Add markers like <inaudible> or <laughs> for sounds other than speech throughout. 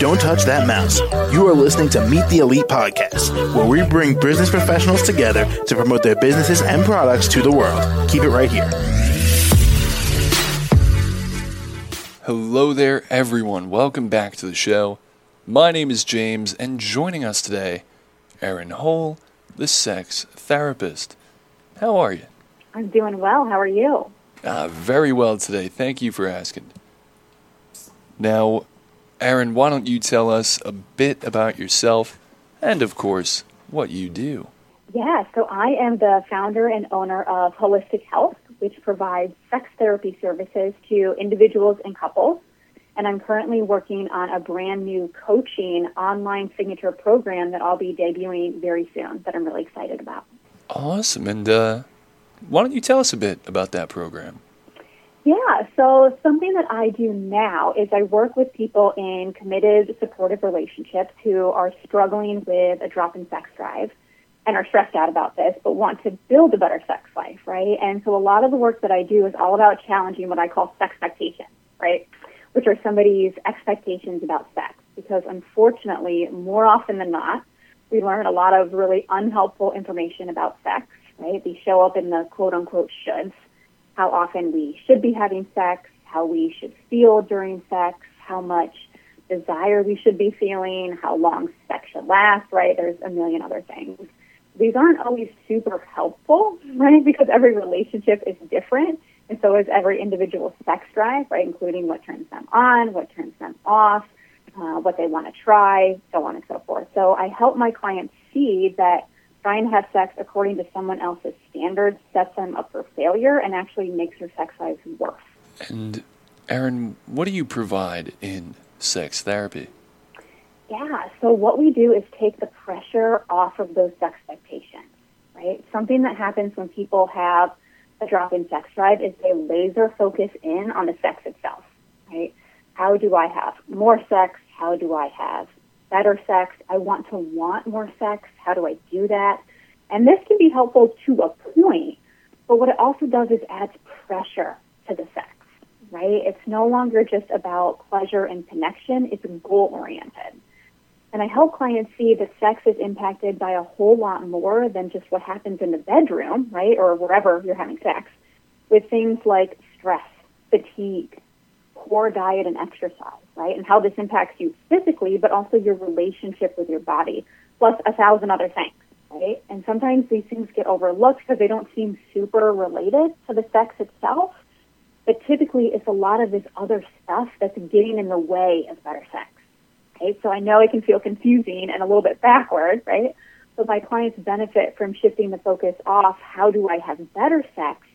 Don't touch that mouse. You are listening to Meet the Elite Podcast, where we bring business professionals together to promote their businesses and products to the world. Keep it right here. Hello there, everyone. Welcome back to the show. My name is James, and joining us today, Erinn Hoel, the sex therapist. How are you? I'm doing well. How are you? Uh, very well today. Thank you for asking. Now, Erinn, why don't you tell us a bit about yourself and, of course, what you do? Yeah, so I am the founder and owner of Hoelistic Health, which provides sex therapy services to individuals and couples. And I'm currently working on a brand new coaching online signature program that I'll be debuting very soon that I'm really excited about. Awesome. And uh, why don't you tell us a bit about that program? Yeah, so something that I do now is I work with people in committed, supportive relationships who are struggling with a drop in sex drive and are stressed out about this, but want to build a better sex life, right? And so a lot of the work that I do is all about challenging what I call sex expectations, right? Which are somebody's expectations about sex. Because unfortunately, more often than not, we learn a lot of really unhelpful information about sex, right? These show up in the quote unquote shoulds how often we should be having sex, how we should feel during sex, how much desire we should be feeling, how long sex should last, right? There's a million other things. These aren't always super helpful, <laughs> right? Because every relationship is different. And so is every individual sex drive, right? Including what turns them on, what turns them off, uh, what they want to try, so on and so forth. So I help my clients see that trying to have sex according to someone else's standards sets them up for failure and actually makes their sex lives worse. And Erinn, what do you provide in sex therapy? Yeah, so what we do is take the pressure off of those expectations, right? Something that happens when people have a drop in sex drive is they laser focus in on the sex itself, right? How do I have more sex? How do I have better sex. I want to want more sex. How do I do that? And this can be helpful to a point, but what it also does is adds pressure to the sex, right? It's no longer just about pleasure and connection, it's goal oriented. And I help clients see that sex is impacted by a whole lot more than just what happens in the bedroom, right? Or wherever you're having sex, with things like stress, fatigue, poor diet and exercise, right? And how this impacts you physically, but also your relationship with your body, plus a thousand other things, right? And sometimes these things get overlooked because they don't seem super related to the sex itself. But typically, it's a lot of this other stuff that's getting in the way of better sex. Right? So I know it can feel confusing and a little bit backwards, right? But my clients benefit from shifting the focus off how do I have better sex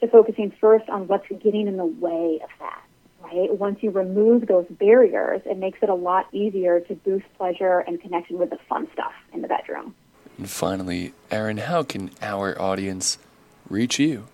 to focusing first on what's getting in the way of that right? Once you remove those barriers, it makes it a lot easier to boost pleasure and connection with the fun stuff in the bedroom. And finally, Erinn, how can our audience reach you?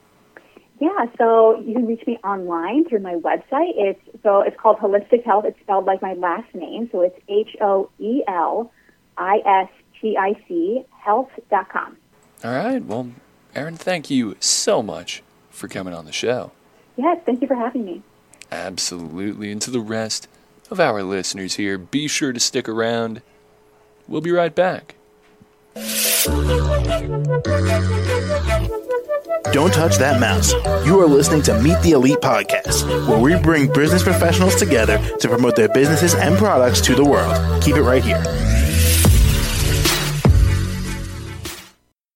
Yeah, so you can reach me online through my website. It's so it's called Hoelistic Health. It's spelled like my last name, so it's H O E L I S T I C health.com. All right. Well, Erinn, thank you so much for coming on the show. Yes, thank you for having me. Absolutely. And to the rest of our listeners here, be sure to stick around. We'll be right back. Don't touch that mouse. You are listening to Meet the Elite Podcast, where we bring business professionals together to promote their businesses and products to the world. Keep it right here.